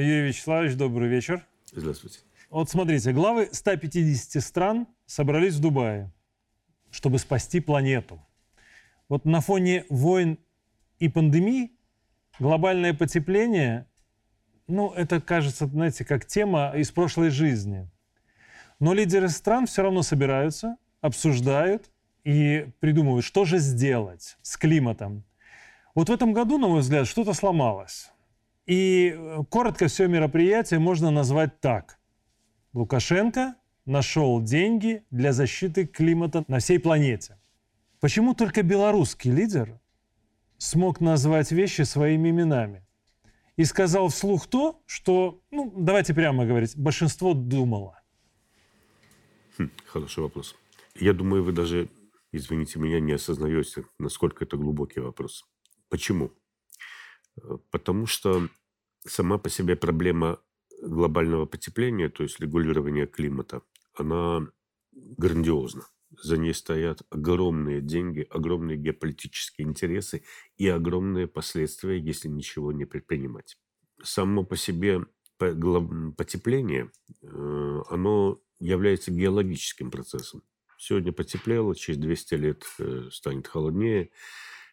Юрий Вячеславович, добрый вечер. Здравствуйте. Вот смотрите, главы 150 стран собрались в Дубае, чтобы спасти планету. Вот на фоне войн и пандемии глобальное потепление, ну, это кажется, знаете, как тема из прошлой жизни. Но лидеры стран все равно собираются, обсуждают и придумывают, что же сделать с климатом. Вот в этом году, на мой взгляд, что-то сломалось. И э, коротко все мероприятие можно назвать так. Лукашенко нашел деньги для защиты климата на всей планете. Почему только белорусский лидер смог назвать вещи своими именами? И сказал вслух то, что, ну, давайте прямо говорить, большинство думало. Хм, хороший вопрос. Я думаю, вы даже, извините меня, не осознаете, насколько это глубокий вопрос. Почему? Э, потому что сама по себе проблема глобального потепления, то есть регулирования климата, она грандиозна. За ней стоят огромные деньги, огромные геополитические интересы и огромные последствия, если ничего не предпринимать. Само по себе потепление, э, оно является геологическим процессом. Сегодня потеплело, через 200 лет э, станет холоднее.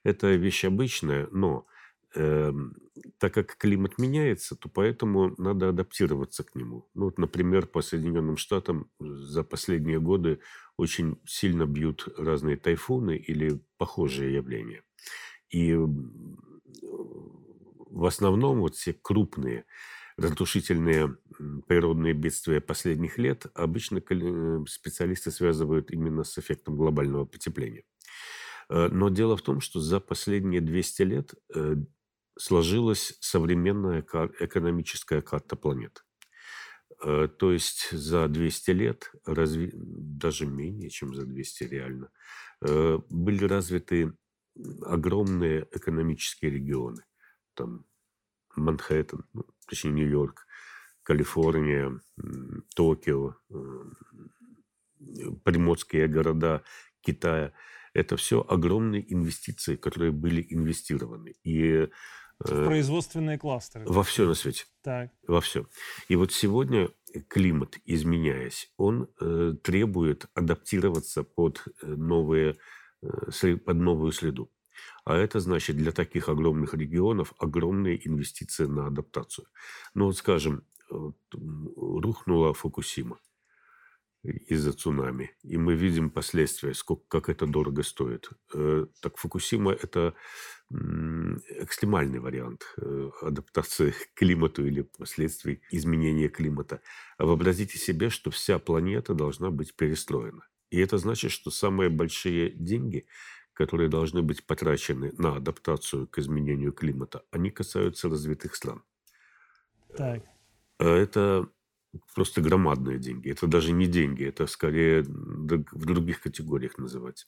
Это вещь обычная, но так как климат меняется, то поэтому надо адаптироваться к нему. Ну, вот, например, по Соединенным Штатам за последние годы очень сильно бьют разные тайфуны или похожие явления. И в основном вот все крупные разрушительные природные бедствия последних лет обычно э, специалисты связывают именно с эффектом глобального потепления. Э, но дело в том, что за последние 200 лет э, сложилась современная экономическая карта планеты. Э, то есть за 200 лет, разви... даже менее, чем за 200 реально, были развиты огромные экономические регионы. Там Манхэттен, ну, точнее Нью-Йорк, Калифорния, Токио, приморские города Китая – это все огромные инвестиции, которые были инвестированы. И э, в производственные кластеры. Во все на свете. Так. Во все. И вот сегодня климат, изменяясь, он э, требует адаптироваться под, э, новые, э, под новую среду. А это значит для таких огромных регионов огромные инвестиции на адаптацию. Ну вот, скажем, рухнула Фукусима из-за цунами. И мы видим последствия, сколько, как это дорого стоит. Э, так Фукусима – это экстремальный вариант э, адаптации к климату или последствий изменения климата. А вообразите себе, что вся планета должна быть перестроена. И это значит, что самые большие деньги, которые должны быть потрачены на адаптацию к изменению климата, они касаются развитых стран. Так. Э, это просто громадные деньги. Это даже не деньги, это скорее в других категориях называть.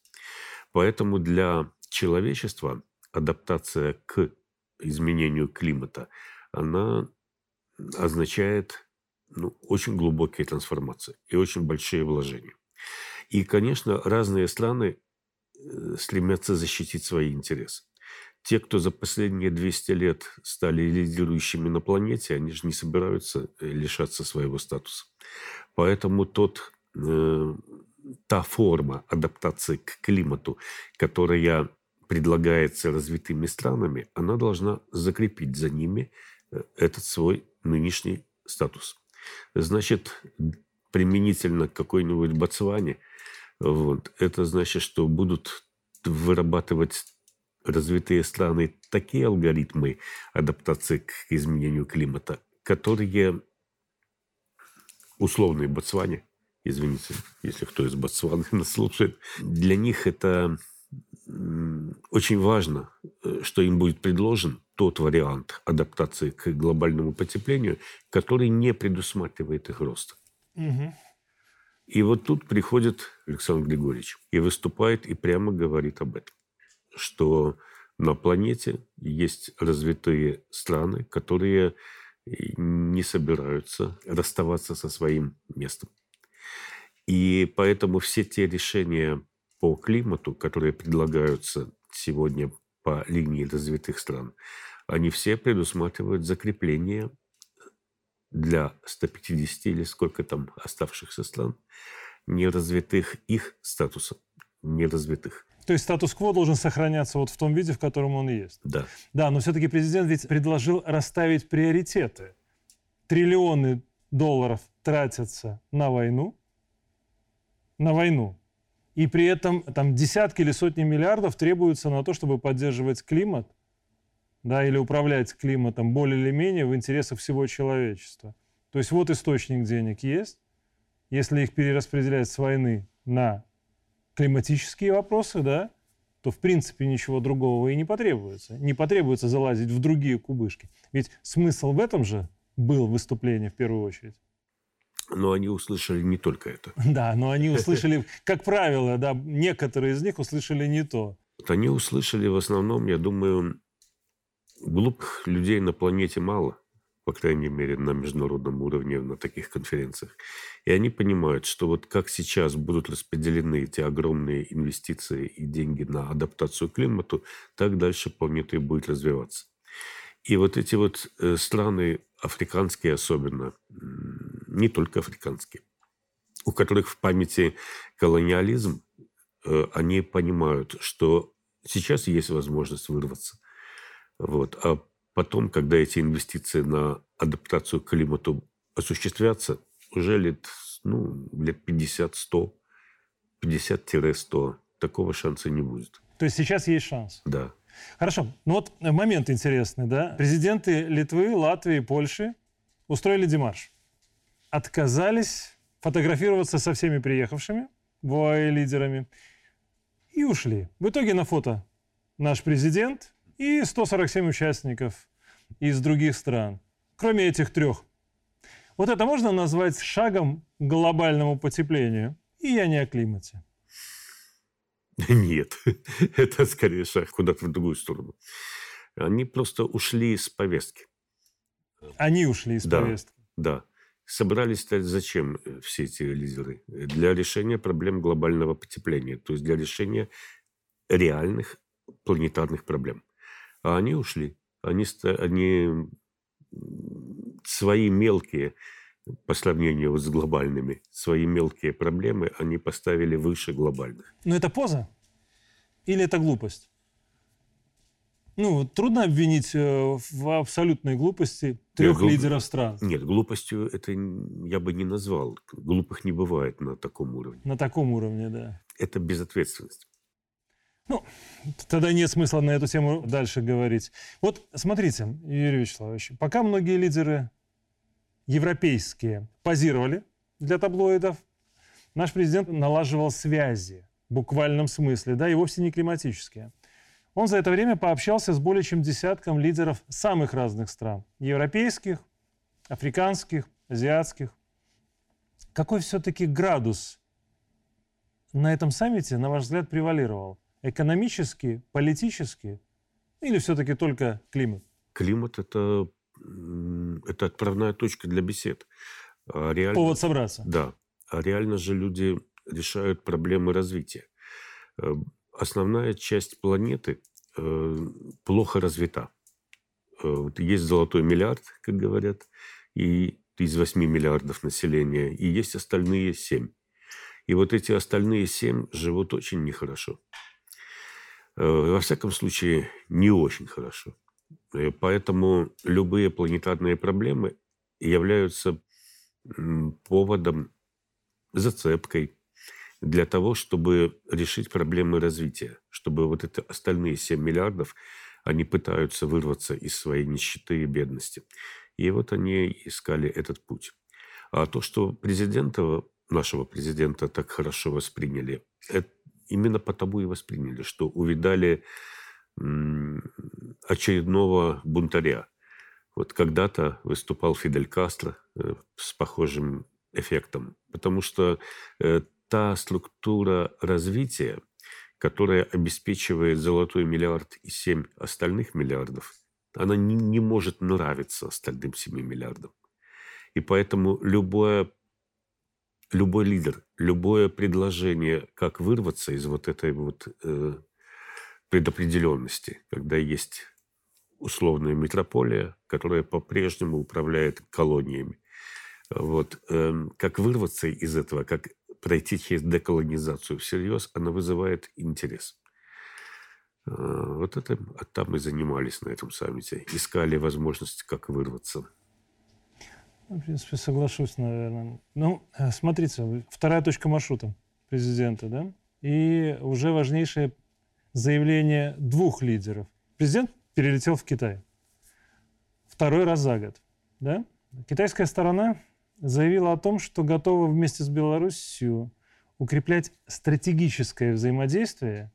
Поэтому для человечества адаптация к изменению климата, она означает ну, очень глубокие трансформации и очень большие вложения. И, конечно, разные страны э, стремятся защитить свои интересы те, кто за последние 200 лет стали лидирующими на планете, они же не собираются э, лишаться своего статуса. Поэтому тот, э, та форма адаптации к климату, которая предлагается развитыми странами, она должна закрепить за ними э, этот свой нынешний статус. Значит, применительно к какой-нибудь Ботсване, вот, это значит, что будут вырабатывать развитые страны такие алгоритмы адаптации к изменению климата, которые условные Ботсване, извините, если кто из Ботсваны нас слушает, для них это очень важно, э, что им будет предложен тот вариант адаптации к глобальному потеплению, который не предусматривает их роста. Угу. И вот тут приходит Александр Григорьевич и выступает и прямо говорит об этом что на планете есть развитые страны, которые не собираются расставаться со своим местом. И поэтому все те решения по климату, которые предлагаются сегодня по линии развитых стран, они все предусматривают закрепление для 150 или сколько там оставшихся стран, неразвитых их статуса, неразвитых. То есть статус-кво должен сохраняться вот в том виде, в котором он есть. Да. Да, но все-таки президент ведь предложил расставить приоритеты. Триллионы долларов тратятся на войну, на войну. И при этом там десятки или сотни миллиардов требуются на то, чтобы поддерживать климат, да, или управлять климатом более или менее в интересах всего человечества. То есть вот источник денег есть. Если их перераспределять с войны на климатические вопросы, да, то в принципе ничего другого и не потребуется. Не потребуется залазить в другие кубышки. Ведь смысл в этом же был выступление в первую очередь. Но они услышали не только это. Да, но они услышали, как правило, да, некоторые из них услышали не то. Вот они услышали в основном, я думаю, глупых людей на планете мало по крайней мере, на международном уровне, на таких конференциях. И они понимают, что вот как сейчас будут распределены эти огромные инвестиции и деньги на адаптацию к климату, так дальше планета и будет развиваться. И вот эти вот э, страны, африканские особенно, не только африканские, у которых в памяти колониализм, э, они понимают, что сейчас есть возможность вырваться. Вот. А Потом, когда эти инвестиции на адаптацию к климату осуществятся, уже лет, ну, лет 50-100, 50-100, такого шанса не будет. То есть сейчас есть шанс? Да. Хорошо. Ну вот момент интересный, да? Президенты Литвы, Латвии, Польши устроили демарш. Отказались фотографироваться со всеми приехавшими, лидерами, и ушли. В итоге на фото наш президент и 147 участников из других стран, кроме этих трех. Вот это можно назвать шагом к глобальному потеплению? И я не о климате. Нет, это скорее шаг куда-то в другую сторону. Они просто ушли из повестки. Они ушли из да, повестки? Да. Собрались зачем э, все эти лидеры? Для решения проблем глобального потепления, то есть для решения реальных планетарных проблем. А они ушли они, они свои мелкие, по сравнению с глобальными, свои мелкие проблемы они поставили выше глобальных. Но это поза? Или это глупость? Ну, трудно обвинить э, в абсолютной глупости трех глуп... лидеров стран. Нет, глупостью это я бы не назвал. Глупых не бывает на таком уровне. На таком уровне, да. Это безответственность. Ну, тогда нет смысла на эту тему дальше говорить. Вот смотрите, Юрий Вячеславович, пока многие лидеры европейские позировали для таблоидов, наш президент налаживал связи в буквальном смысле, да, и вовсе не климатические. Он за это время пообщался с более чем десятком лидеров самых разных стран. Европейских, африканских, азиатских. Какой все-таки градус на этом саммите, на ваш взгляд, превалировал? Экономически, политически или все-таки только климат? Климат это, это отправная точка для бесед. А реально, Повод собраться. Да. А реально же люди решают проблемы развития. Э, основная часть планеты э, плохо развита. Э, есть золотой миллиард, как говорят, и из 8 миллиардов населения, и есть остальные 7. И вот эти остальные 7 живут очень нехорошо. Э, во всяком случае, не очень хорошо. Э, поэтому любые планетарные проблемы являются поводом, зацепкой для того, чтобы решить проблемы развития, чтобы вот это остальные 7 миллиардов, они пытаются вырваться из своей нищеты и бедности. И вот они искали этот путь. А то, что президента, нашего президента так хорошо восприняли, это именно потому и восприняли, что увидали очередного бунтаря. Вот когда-то выступал Фидель Кастро э, с похожим эффектом, потому что э, та структура развития, которая обеспечивает золотой миллиард и семь остальных миллиардов, она не, не может нравиться остальным семи миллиардам. И поэтому любое любой лидер, любое предложение, как вырваться из вот этой вот э, предопределенности, когда есть условная метрополия, которая по-прежнему управляет колониями, Вот. Эм, как вырваться из этого, как пройти через деколонизацию всерьез, она вызывает интерес. Э, вот это а там мы занимались на этом саммите. Искали возможность, как вырваться. Ну, в принципе, соглашусь, наверное. Ну, э, смотрите, вторая точка маршрута президента, да? И уже важнейшее заявление двух лидеров. Президент перелетел в Китай. Второй раз за год, да? Китайская сторона заявила о том, что готова вместе с Беларусью укреплять стратегическое взаимодействие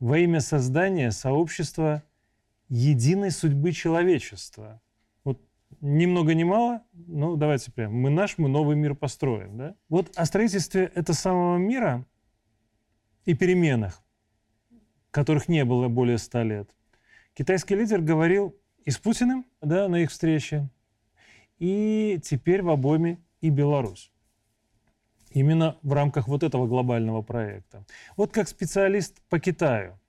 во имя создания сообщества единой судьбы человечества. Ни много ни мало, ну давайте прям, мы наш, мы новый мир построим. Да? Вот о строительстве этого самого мира и переменах, которых не было более ста лет, китайский лидер говорил и с Путиным да, на их встрече, и теперь в обойме и Беларусь. Именно в рамках вот этого глобального проекта. Вот как специалист по Китаю,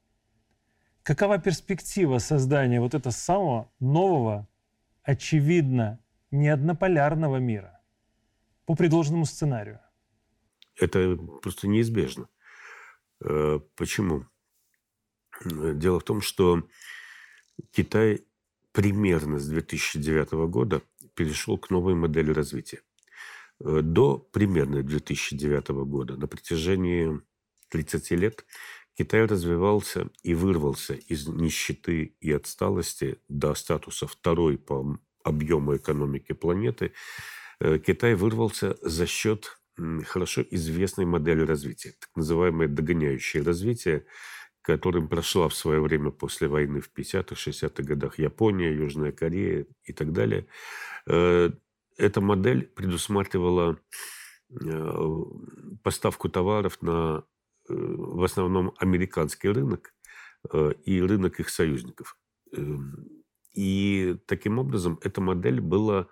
какова перспектива создания вот этого самого нового, очевидно, неоднополярного мира по предложенному сценарию? Это просто неизбежно. Э, почему? Дело в том, что Китай примерно с 2009 года перешел к новой модели развития. Э, до примерно 2009 года, на протяжении 30 лет, Китай развивался и вырвался из нищеты и отсталости до статуса второй по объему экономики планеты. Э, Китай вырвался за счет хорошо известной модели развития, так называемое догоняющее развитие, которым прошла в свое время после войны в 50-х, 60-х годах Япония, Южная Корея и так далее. Э, эта модель предусматривала э, поставку товаров на в основном американский рынок э, и рынок их союзников. Эм, и таким образом эта модель была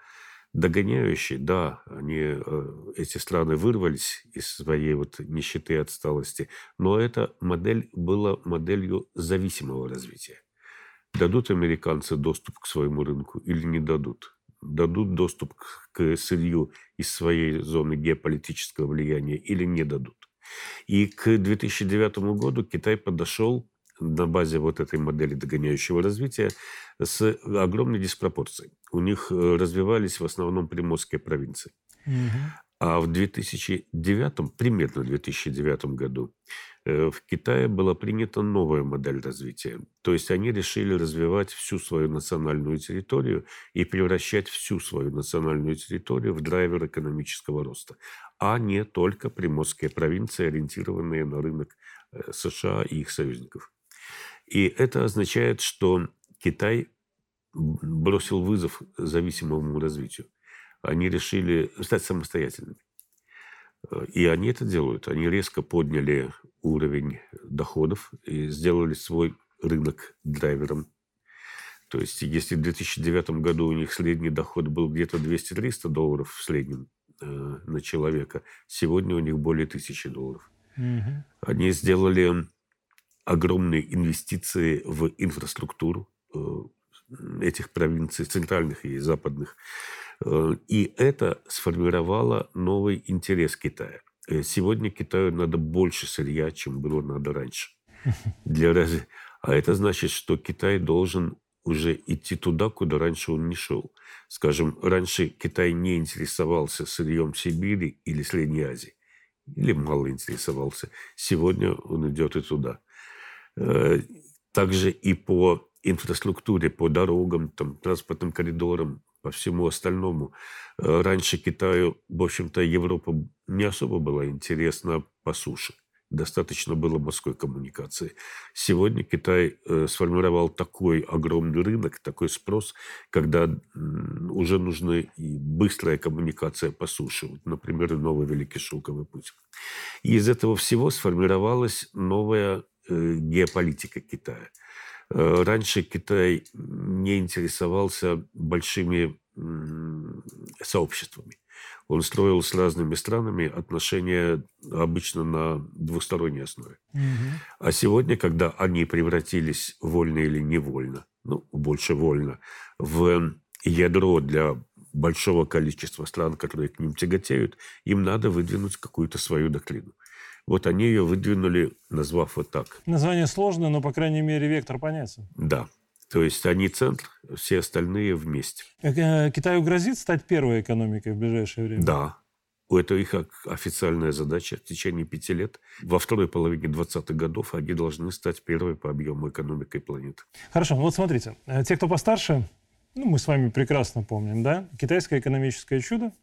догоняющей. Да, они, эти страны вырвались из своей вот нищеты и отсталости, но эта модель была моделью зависимого развития. Дадут американцы доступ к своему рынку или не дадут? дадут доступ к сырью из своей зоны геополитического влияния или не дадут. И к 2009 году Китай подошел на базе вот этой модели догоняющего развития с огромной диспропорцией. У них э, развивались в основном приморские провинции. Угу. А в 2009, примерно в 2009 году в Китае была принята новая модель развития. То есть они решили развивать всю свою национальную территорию и превращать всю свою национальную территорию в драйвер экономического роста, а не только приморские провинции, ориентированные на рынок э, США и их союзников. И это означает, что Китай бросил вызов зависимому развитию. Они решили стать самостоятельными. И они это делают. Они резко подняли уровень доходов и сделали свой рынок драйвером. То есть, если в 2009 году у них средний доход был где-то 200-300 долларов в среднем э, на человека, сегодня у них более 1000 долларов. Угу. Они сделали огромные инвестиции в инфраструктуру э, этих провинций, центральных и западных. Э, и это сформировало новый интерес Китая. Э, сегодня Китаю надо больше сырья, чем было надо раньше. Для раз... А это значит, что Китай должен уже идти туда, куда раньше он не шел. Скажем, раньше Китай не интересовался сырьем Сибири или Средней Азии. Или мало интересовался. Сегодня он идет и туда. Э, также и по инфраструктуре, по дорогам, там, транспортным коридорам, по всему остальному. Э, раньше Китаю, в общем-то, Европа не особо была интересна по суше. Достаточно было морской коммуникации. Сегодня Китай э, сформировал такой огромный рынок, такой спрос, когда уже нужна и быстрая коммуникация по суше. Вот, например, новый Великий Шелковый путь. И из этого всего сформировалась новая э, геополитика Китая – раньше Китай не интересовался большими сообществами. Он строил с разными странами отношения обычно на двусторонней основе. Угу. А сегодня, когда они превратились вольно или невольно, ну, больше вольно, в ядро для большого количества стран, которые к ним тяготеют, им надо выдвинуть какую-то свою доктрину. Вот они ее выдвинули, назвав вот так. Название сложное, но, по крайней мере, вектор понятен. Да. То есть они центр, все остальные вместе. Э, э, Китаю грозит стать первой экономикой в ближайшее время? Да. Это их официальная задача в течение пяти лет. Во второй половине 20-х годов они должны стать первой по объему экономикой планеты. Хорошо, ну вот смотрите. Э, те, кто постарше, ну, мы с вами прекрасно помним, да, китайское экономическое чудо,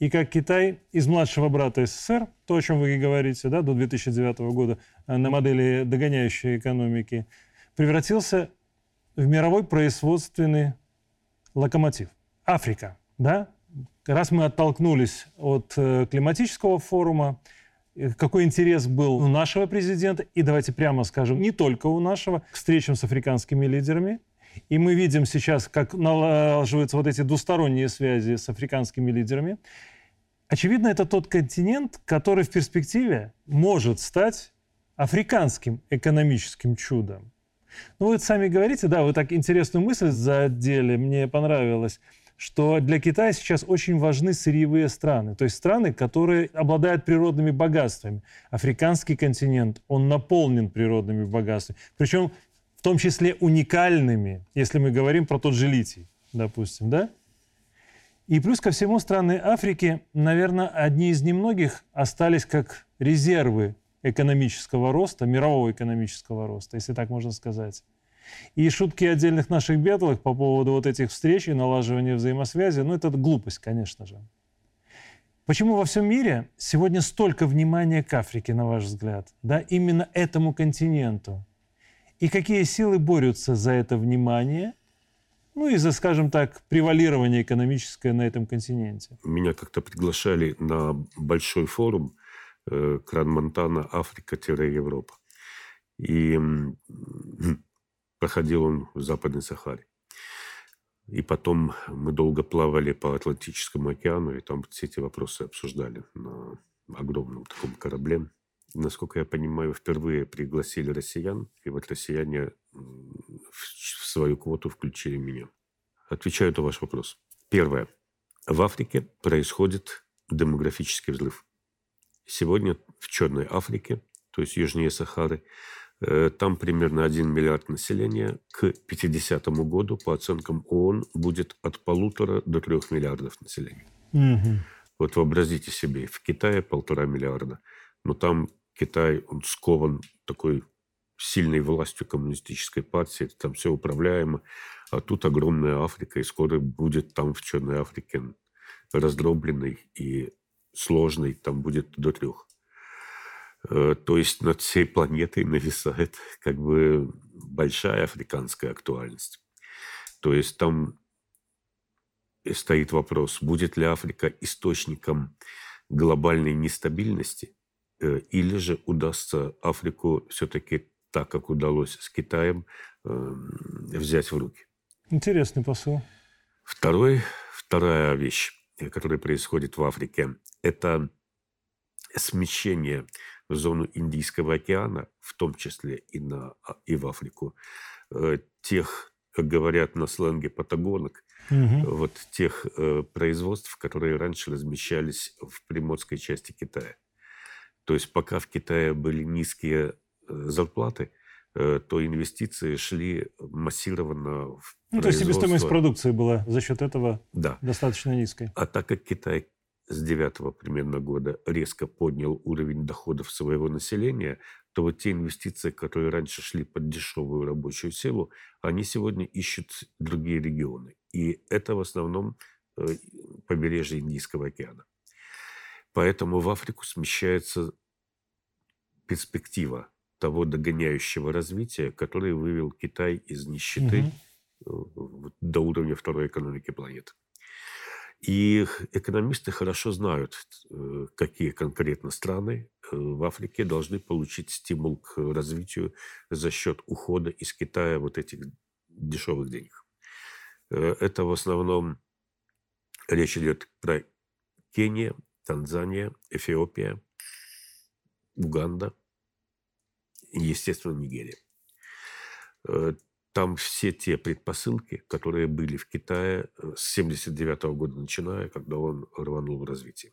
и как Китай из младшего брата СССР, то, о чем вы и говорите, да, до 2009 года, э, на модели догоняющей экономики, превратился в мировой производственный локомотив. Африка, да? Раз мы оттолкнулись от э, климатического форума, э, какой интерес был у нашего президента, и давайте прямо скажем, не только у нашего, к встречам с африканскими лидерами – и мы видим сейчас, как налаживаются вот эти двусторонние связи с африканскими лидерами. Очевидно, это тот континент, который в перспективе может стать африканским экономическим чудом. Ну, вы сами говорите, да, вы так интересную мысль задели, мне понравилось, что для Китая сейчас очень важны сырьевые страны, то есть страны, которые обладают природными богатствами. Африканский континент, он наполнен природными богатствами. Причем в том числе уникальными, если мы говорим про тот же литий, допустим, да? И плюс ко всему страны Африки, наверное, одни из немногих остались как резервы экономического роста, мирового экономического роста, если так можно сказать. И шутки отдельных наших бедлых по поводу вот этих встреч и налаживания взаимосвязи, ну, это глупость, конечно же. Почему во всем мире сегодня столько внимания к Африке, на ваш взгляд? Да, именно этому континенту и какие силы борются за это внимание, ну и за, скажем так, превалирование экономическое на этом континенте. Меня как-то приглашали на большой форум э, Кран-Монтана, Африка-Европа. И проходил он в Западной Сахаре. И потом мы долго плавали по Атлантическому океану, и там все эти вопросы обсуждали на огромном таком корабле насколько я понимаю, впервые пригласили россиян, и вот россияне в свою квоту включили меня. Отвечаю на ваш вопрос. Первое. В Африке происходит демографический взрыв. Сегодня в Черной Африке, то есть южнее Сахары, э, там примерно 1 миллиард населения. К 50 году, по оценкам ООН, будет от полутора до трех миллиардов населения. Угу. Вот вообразите себе, в Китае полтора миллиарда, но там Китай, он скован такой сильной властью коммунистической партии, там все управляемо, а тут огромная Африка, и скоро будет там в Черной Африке раздробленной и сложной, там будет до трех. Э, то есть над всей планетой нависает как бы большая африканская актуальность. То есть там стоит вопрос, будет ли Африка источником глобальной нестабильности – или же удастся Африку все-таки так, как удалось с Китаем, эм, взять в руки. Интересный посыл. Второй, вторая вещь, э, которая происходит в Африке, это смещение в зону Индийского океана, в том числе и, на, а, и в Африку, э, тех, как говорят на сленге, патагонок, угу. вот тех производств, которые раньше размещались в приморской части Китая. То есть пока в Китае были низкие э, зарплаты, э, то инвестиции шли массированно в ну, То есть себестоимость продукции была за счет этого да. достаточно низкой. А так как Китай с девятого примерно года резко поднял уровень доходов своего населения, то вот те инвестиции, которые раньше шли под дешевую рабочую силу, они сегодня ищут другие регионы. И это в основном э, побережье Индийского океана. Поэтому в Африку смещается перспектива того догоняющего развития, который вывел Китай из нищеты угу. до уровня второй экономики планеты. И экономисты хорошо знают, э, какие конкретно страны э, в Африке должны получить стимул к развитию за счет ухода из Китая вот этих дешевых денег. Это в основном речь идет про Кения, Танзания, Эфиопия, Уганда, естественно, Нигерия. Э, там все те предпосылки, которые были в Китае э, с 79 года начиная, когда он рванул в развитие.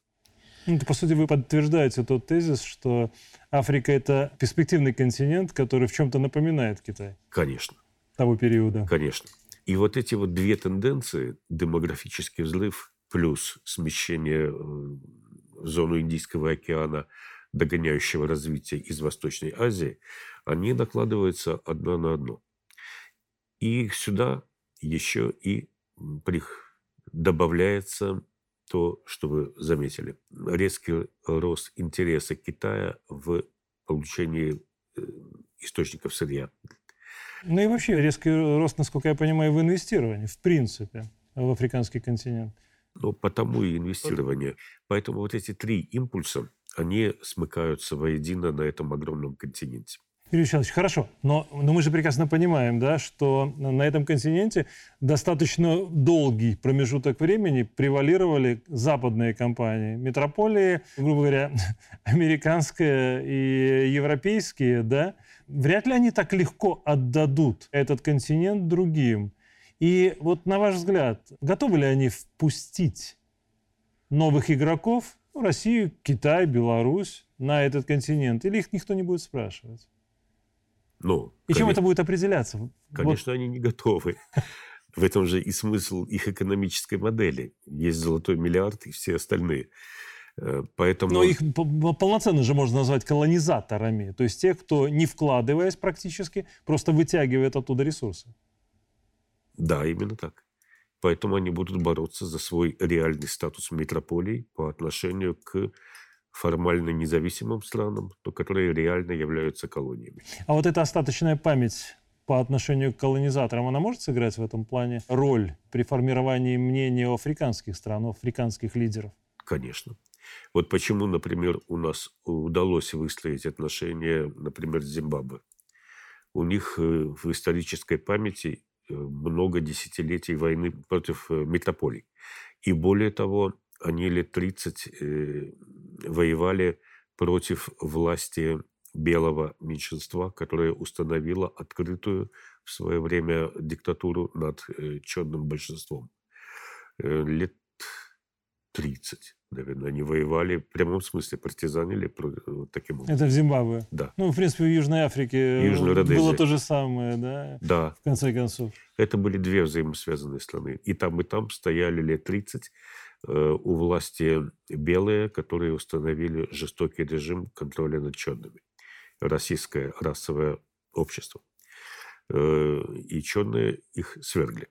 Ну, по сути, вы подтверждаете тот тезис, что Африка – это перспективный континент, который в чем-то напоминает Китай. Конечно. Того периода. Конечно. И вот эти вот две тенденции – демографический взрыв плюс смещение э, в зону Индийского океана, догоняющего развития из Восточной Азии, они накладываются одна на одно. И сюда еще и добавляется то, что вы заметили. Резкий рост интереса Китая в получении э, источников сырья. Ну и вообще резкий рост, насколько я понимаю, в инвестировании, в принципе, в африканский континент. Ну, потому и инвестирование. Поэтому вот эти три импульса, они смыкаются воедино на этом огромном континенте. Юрий Вячеславович, хорошо, но, но мы же прекрасно понимаем, да, что на этом континенте достаточно долгий промежуток времени превалировали западные компании. Метрополии, грубо говоря, американские и европейские, да, вряд ли они так легко отдадут этот континент другим. И вот на ваш взгляд, готовы ли они впустить новых игроков, ну, Россию, Китай, Беларусь, на этот континент? Или их никто не будет спрашивать? Ну, и чем это будет определяться? Конечно, вот. они не готовы. В этом же и смысл их экономической модели. Есть золотой миллиард и все остальные. Э, поэтому... Но их полноценно же можно назвать колонизаторами. То есть тех, кто, не вкладываясь практически, просто вытягивает оттуда ресурсы. Да, именно так. Поэтому они будут бороться за свой реальный статус метрополий по отношению к формально независимым странам, но которые реально являются колониями. А вот эта остаточная память по отношению к колонизаторам, она может сыграть в этом плане роль при формировании мнения о африканских стран, о африканских лидеров? Конечно. Вот почему, например, у нас удалось выстроить отношения, например, с Зимбабве. У них э, в исторической памяти много десятилетий войны против э, метрополий. И более того, они лет 30 воевали против власти белого меньшинства, которое установило открытую в свое время диктатуру над э, черным большинством. Э, лет 30, наверное, они воевали, в прямом смысле партизанили вот таким образом. Это в Зимбабве? Да. Ну, в принципе, в Южной Африке Южной было то же самое, да? Да. В конце концов. Это были две взаимосвязанные страны. И там, и там стояли лет 30 Э, у власти белые, которые установили жестокий режим контроля над черными. Российское расовое общество. Э, и черные их свергли.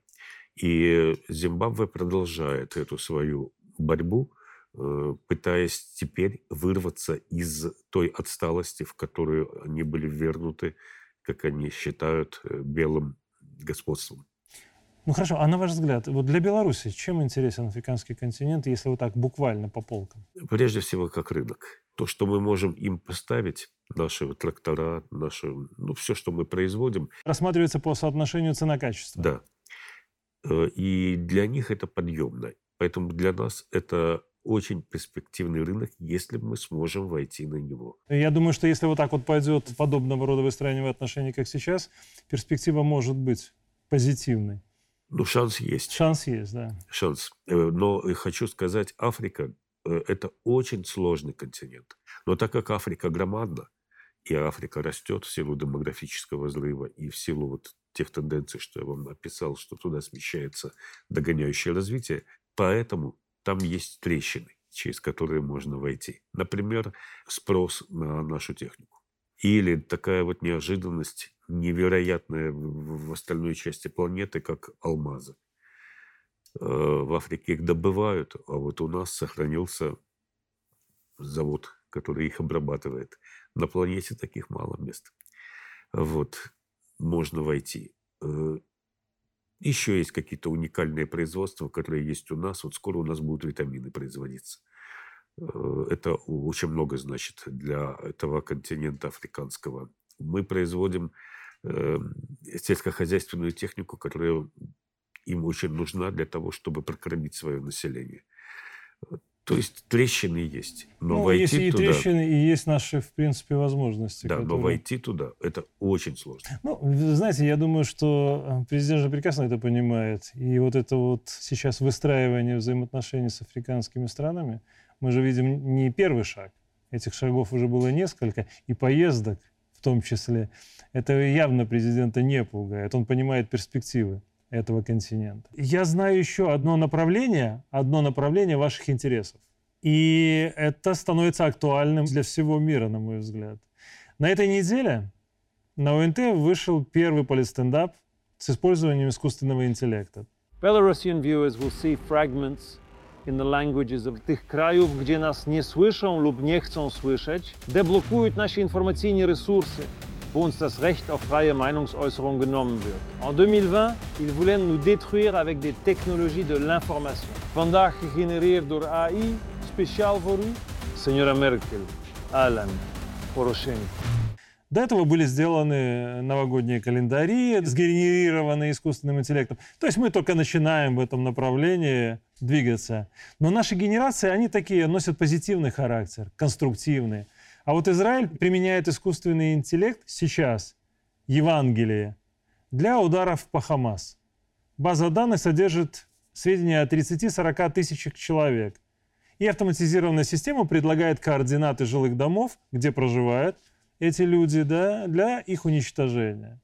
И Зимбабве продолжает эту свою борьбу, э, пытаясь теперь вырваться из той отсталости, в которую они были ввергнуты, как они считают, белым господством. Ну хорошо, а на ваш взгляд, вот для Беларуси чем интересен африканский континент, если вот так буквально по полкам? Прежде всего, как рынок. То, что мы можем им поставить, наши трактора, наши, ну, все, что мы производим. Рассматривается по соотношению цена-качество. Да. Э, и для них это подъемно. Поэтому для нас это очень перспективный рынок, если мы сможем войти на него. Я думаю, что если вот так вот пойдет подобного рода выстраивание отношений, как сейчас, перспектива может быть позитивной. Ну, шанс есть. Шанс есть, да. Шанс. Э, но хочу сказать, Африка э, – это очень сложный континент. Но так как Африка громадна, и Африка растет в силу демографического взрыва и в силу вот тех тенденций, что я вам описал, что туда смещается догоняющее развитие, поэтому там есть трещины, через которые можно войти. Например, спрос на нашу технику. Или такая вот неожиданность невероятная в остальной части планеты, как алмазы. Э, в Африке их добывают, а вот у нас сохранился завод, который их обрабатывает. На планете таких мало мест. Вот, можно войти. Еще есть какие-то уникальные производства, которые есть у нас. Вот скоро у нас будут витамины производиться. Э, это очень много значит для этого континента африканского. Мы производим э, сельскохозяйственную технику, которая им очень нужна для того, чтобы прокормить свое население. То есть трещины есть. Но ну, войти есть и туда... трещины, и есть наши, в принципе, возможности. Да, которые... но войти туда – это очень сложно. Ну, знаете, я думаю, что э, президент же прекрасно это понимает. И вот это вот сейчас выстраивание взаимоотношений с африканскими странами, мы же видим не первый шаг. Этих шагов уже было несколько, и поездок в том числе. Это явно президента не пугает. Он понимает перспективы этого континента. Я знаю еще одно направление, одно направление ваших интересов. И это становится актуальным для всего мира, на мой взгляд. На этой неделе на ОНТ вышел первый полистендап с использованием искусственного интеллекта. Belarusian viewers will see fragments in the languages of tych krajów, gdzie nas nie słyszą lub nie chcą słyszeć, deblokuють наши информационные ресурсы, wo uns das Recht auf freie Meinungsäußerung genommen wird. En 2020, ils voulaient nous détruire avec des technologies de l'information. Vandaag gegenereerd door AI, speciaal voor u, Senora Merkel, Alan, Порошенко. До этого были сделаны новогодние календари, сгенерированные искусственным интеллектом. То есть мы только начинаем в этом направлении двигаться. Но наши генерации, они такие, носят позитивный характер, конструктивные. А вот Израиль применяет искусственный интеллект сейчас, Евангелие, для ударов по Хамас. База данных содержит сведения о 30-40 тысячах человек. И автоматизированная система предлагает координаты жилых домов, где проживают эти люди, да, для их уничтожения.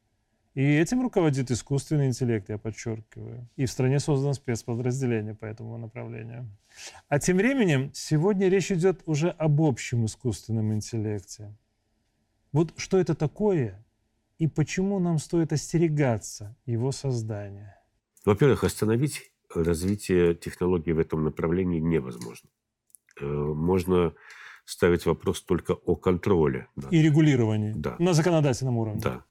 И этим руководит искусственный интеллект, я подчеркиваю. И в стране создано спецподразделение по этому направлению. А тем временем сегодня речь идет уже об общем искусственном интеллекте. Вот что это такое и почему нам стоит остерегаться его создания? Во-первых, остановить развитие технологий в этом направлении невозможно. Э, можно ставить вопрос только о контроле. Да. И регулировании. Да. На законодательном уровне. Да.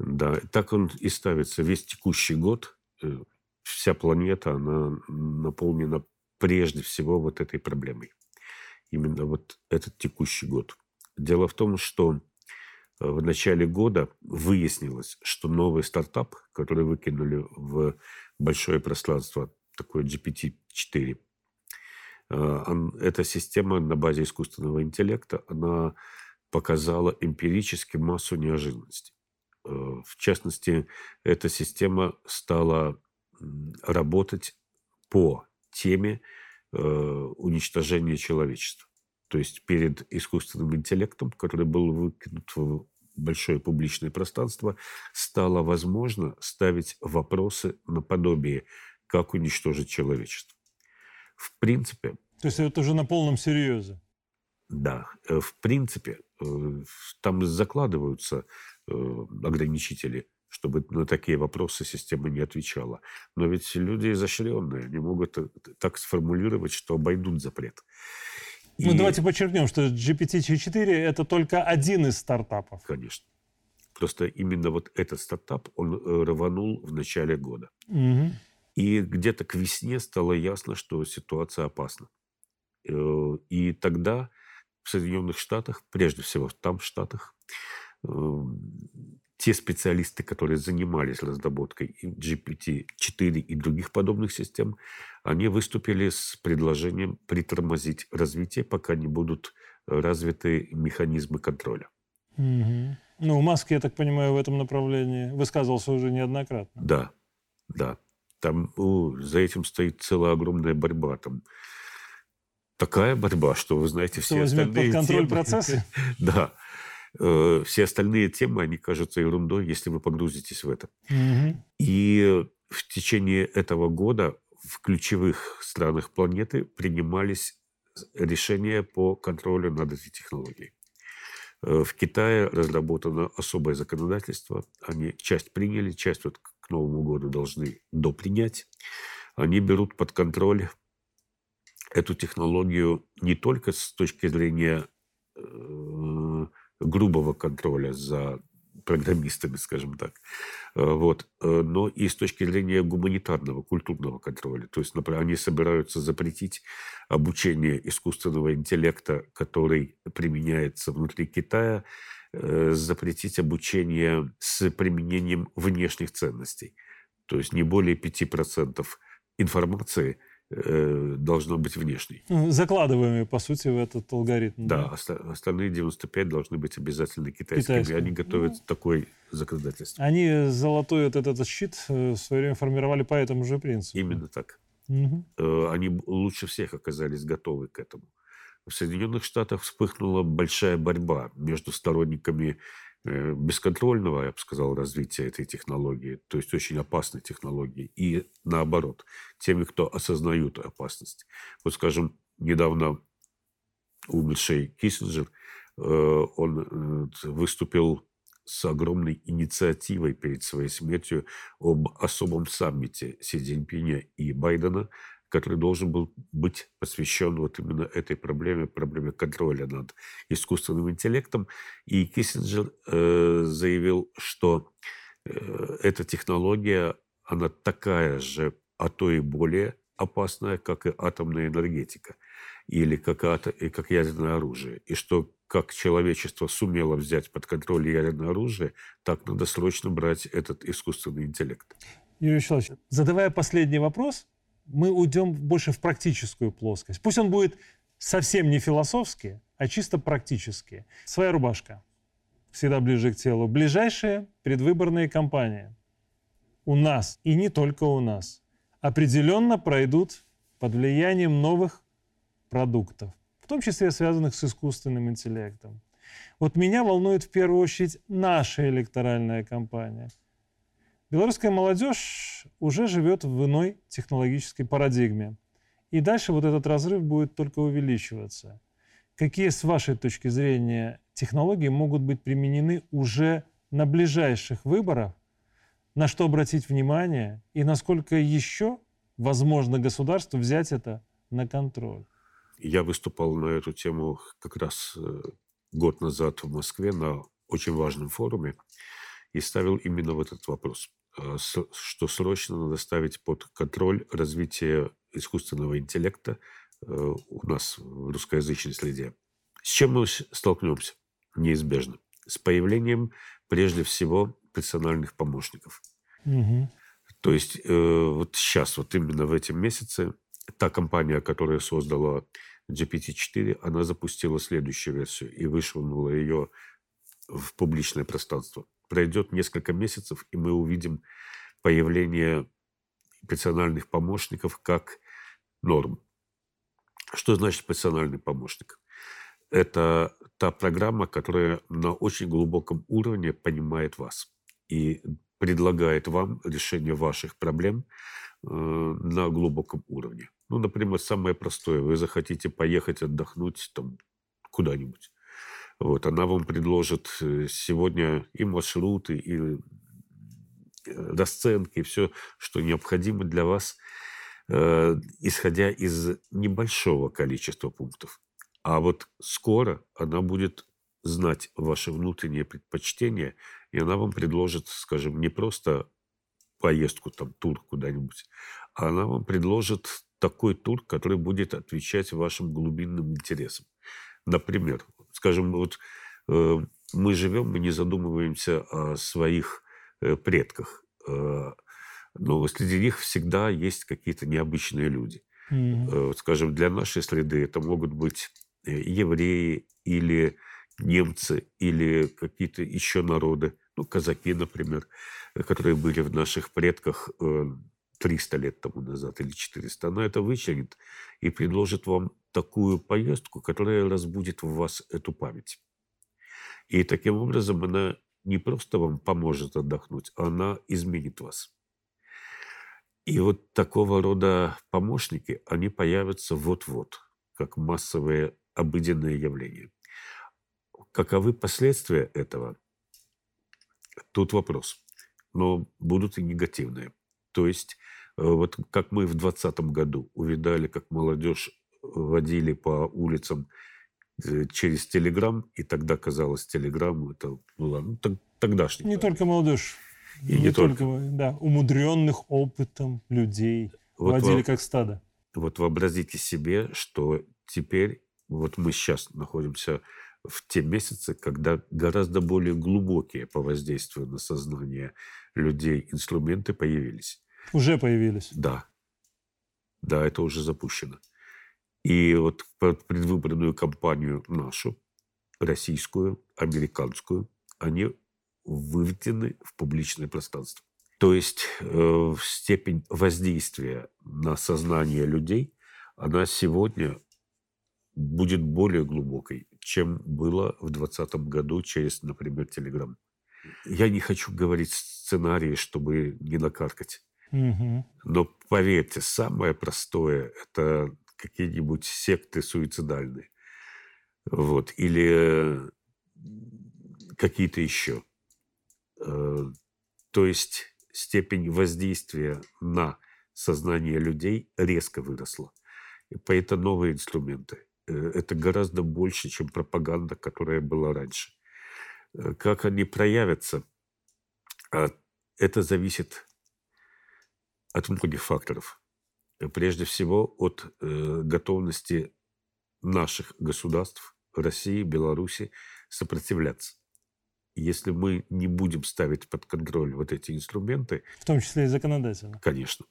Да, так он и ставится весь текущий год. Э, вся планета, она наполнена прежде всего вот этой проблемой. Именно вот этот текущий год. Дело в том, что э, в начале года выяснилось, что новый стартап, который выкинули в большое пространство, такое GPT-4, э, эта система на базе искусственного интеллекта, она показала эмпирически массу неожиданностей. Э, в частности, эта система стала работать по теме э, уничтожения человечества. То есть перед искусственным интеллектом, который был выкинут в большое публичное пространство, стало возможно ставить вопросы наподобие, как уничтожить человечество. В принципе... То есть это уже на полном серьезе? Да. Э, в принципе, там закладываются ограничители, чтобы на такие вопросы система не отвечала. Но ведь люди изощренные, они могут э, так сформулировать, что обойдут запрет. Ну, И... давайте подчеркнем, что GPT-4 – это только один из стартапов. Конечно. Просто именно вот этот стартап, он э, рванул в начале года. Угу. И где-то к весне стало ясно, что ситуация опасна. И тогда в Соединенных Штатах, прежде всего там в Штатах, те специалисты, которые занимались разработкой GPT-4 и других подобных систем, они выступили с предложением притормозить развитие, пока не будут развиты механизмы контроля. Угу. Ну, Маск, я так понимаю, в этом направлении высказывался уже неоднократно. Да, да. Там ну, за этим стоит целая огромная борьба. Там такая борьба, что, вы знаете, все Кто возьмет под контроль темы, процессы? Да. Э, все остальные темы, они кажутся ерундой, если вы погрузитесь в это. Угу. И в течение этого года в ключевых странах планеты принимались решения по контролю над этой технологией. Э, в Китае разработано особое законодательство. Они часть приняли, часть вот к Новому году должны допринять. Они берут под контроль эту технологию не только с точки зрения э, грубого контроля за программистами, скажем так. Э, вот. Э, но и с точки зрения гуманитарного, культурного контроля. То есть, например, они собираются запретить обучение искусственного интеллекта, который применяется внутри Китая, э, запретить обучение с применением внешних ценностей. То есть не более 5% информации э, должна быть внешней. Ну, закладываемые, по сути, в этот алгоритм. Да, оста- остальные 95 должны быть обязательно китайскими. Китайские. Они готовят Ну. такое законодательство. Они золотой вот этот щит э, в свое время формировали по этому же принципу. Именно так. Э, Они лучше всех оказались готовы к этому. В Соединенных Штатах вспыхнула большая борьба между сторонниками бесконтрольного, я бы сказал, развития этой технологии, то есть очень опасной технологии, и наоборот, теми, кто осознают опасность. Вот, скажем, недавно умерший Киссинджер, э, он э, выступил с огромной инициативой перед своей смертью об особом саммите Си Цзиньпиня и Байдена, который должен был быть посвящен вот именно этой проблеме, проблеме контроля над искусственным интеллектом. И Киссинджер э, заявил, что э, эта технология, она такая же, а то и более опасная, как и атомная энергетика или как, ато- и как ядерное оружие. И что как человечество сумело взять под контроль ядерное оружие, так надо срочно брать этот искусственный интеллект. Юрий Вячеславович, задавая последний вопрос, мы уйдем больше в практическую плоскость. Пусть он будет совсем не философский, а чисто практический. Своя рубашка. Всегда ближе к телу. Ближайшие предвыборные кампании. У нас, и не только у нас, определенно пройдут под влиянием новых продуктов, в том числе связанных с искусственным интеллектом. Вот меня волнует в первую очередь наша электоральная кампания. Белорусская молодежь уже живет в иной технологической парадигме. И дальше вот этот разрыв будет только увеличиваться. Какие, с вашей точки зрения, технологии могут быть применены уже на ближайших выборах? На что обратить внимание? И насколько еще возможно государству взять это на контроль? Я выступал на эту тему как раз э, год назад в Москве на очень важном форуме и ставил именно вот этот вопрос, что срочно надо ставить под контроль развитие искусственного интеллекта э, у нас в русскоязычной среде. С чем мы столкнемся? Неизбежно. С появлением, прежде всего, персональных помощников. Мгм. То есть э, вот сейчас, вот именно в этом месяце, та компания, которая создала GPT-4, она запустила следующую версию и вышвырнула ее в публичное пространство. Пройдет несколько месяцев, и мы увидим появление персональных помощников как норм. Что значит персональный помощник? Это та программа, которая на очень глубоком уровне понимает вас и предлагает вам решение ваших проблем э, на глубоком уровне. Ну, например, самое простое. Вы захотите поехать отдохнуть там куда-нибудь. Вот, она вам предложит э, сегодня и маршруты, и э, расценки, все, что необходимо для вас, э, исходя из небольшого количества пунктов. А вот скоро она будет знать ваши внутренние предпочтения, и она вам предложит, скажем, не просто поездку, там, тур куда-нибудь, а она вам предложит такой тур, который будет отвечать вашим глубинным интересам. Например, скажем, вот э, мы живем, мы не задумываемся о своих э, предках, э, но среди них всегда есть какие-то необычные люди. Вот, скажем, для нашей среды это могут быть евреи или немцы, или какие-то еще народы, ну, казаки, например, которые были в наших предках э, 300 лет тому назад или 400. Она это вычленит и предложит вам такую поездку, которая разбудит в вас эту память. И таким образом она не просто вам поможет отдохнуть, она изменит вас. И вот такого рода помощники, они появятся вот-вот, как массовые обыденные явления. Каковы последствия этого? Тут вопрос. Но будут и негативные. То есть, э, вот как мы в 2020 году увидали, как молодежь водили по улицам э, через Телеграм, и тогда казалось, Телеграм это была ну, тог- тогдашняя. Не только молодежь. И не только. да, умудренных опытом людей Вот водили вам- как стадо. Вот вообразите себе, что теперь, вот мы сейчас находимся в те месяцы, когда гораздо более глубокие по воздействию на сознание людей инструменты появились. Уже появились. Да. Да, это уже запущено. И вот предвыборную кампанию нашу, российскую, американскую, они выведены в публичное пространство. То есть э, степень воздействия на сознание людей, она сегодня будет более глубокой, чем было в 2020 году через, например, Телеграм. Я не хочу говорить сценарии, чтобы не накаркать. Угу. Но поверьте, самое простое – это какие-нибудь секты суицидальные. Вот. Или какие-то еще. Э, то есть степень воздействия на сознание людей резко выросла. И поэтому новые инструменты. Э, это гораздо больше, чем пропаганда, которая была раньше. Э, как они проявятся, а, это зависит от многих факторов. Прежде всего от э, готовности наших государств, России, Беларуси, сопротивляться. Если мы не будем ставить под контроль вот эти инструменты... В том числе и законодательно. Конечно.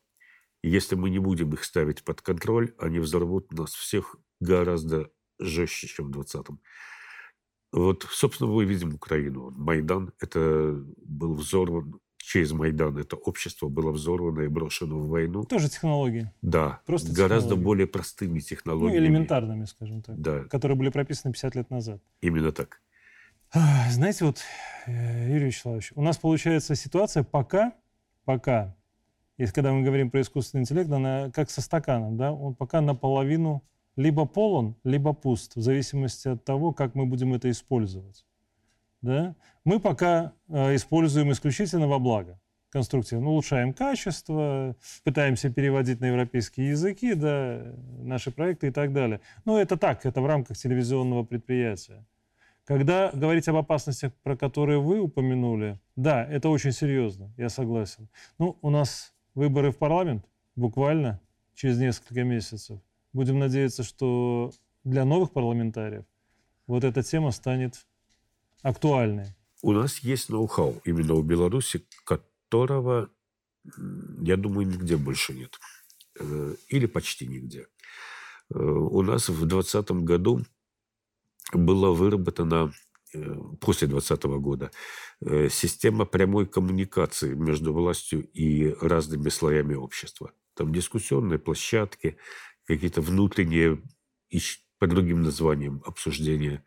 Если мы не будем их ставить под контроль, они взорвут нас всех гораздо жестче, чем в 20-м. Вот, собственно, мы видим Украину. Майдан – это был взорван через Майдан. Это общество было взорвано и брошено в войну. Тоже технологии. Да, Просто гораздо технологии. более простыми технологиями. Ну, элементарными, скажем так. Да, Которые были прописаны 50 лет назад. именно так. Ах, Знаете, вот, э, Юрий Вячеславович, у нас получается ситуация пока, пока, если когда мы говорим про искусственный интеллект, она как со стаканом, да, он пока наполовину либо полон, либо пуст, в зависимости от того, как мы будем это использовать. Да? Мы пока э, используем исключительно во благо конструктивно, улучшаем качество, пытаемся переводить на европейские языки, да, наши проекты и так далее. Но это так, это в рамках телевизионного предприятия. Когда говорить об опасностях, про которые вы упомянули, да, это очень серьезно, я согласен. Ну, у нас выборы в парламент буквально через несколько месяцев. Будем надеяться, что для новых парламентариев вот эта тема станет актуальной. У нас есть ноу-хау именно у Беларуси, которого, я думаю, нигде больше нет. Э, Или почти нигде. Э, У нас в 2020 году была выработана э, после 2020 года система прямой коммуникации между властью и разными слоями общества. Там дискуссионные площадки, какие-то внутренние, по другим названиям, обсуждения.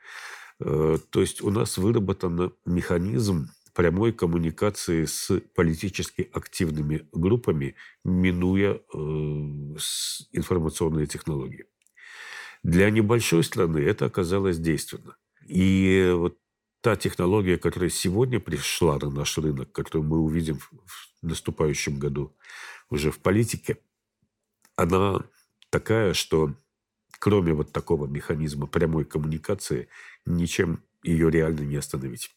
Э, То есть у нас выработан механизм прямой коммуникации с политически активными группами, минуя э, информационные технологии. Для небольшой страны это оказалось действенно. И вот та технология, которая сегодня пришла на наш рынок, которую мы увидим в наступающем году уже в политике, она такая, что кроме вот такого механизма прямой коммуникации, ничем ее реально не остановить.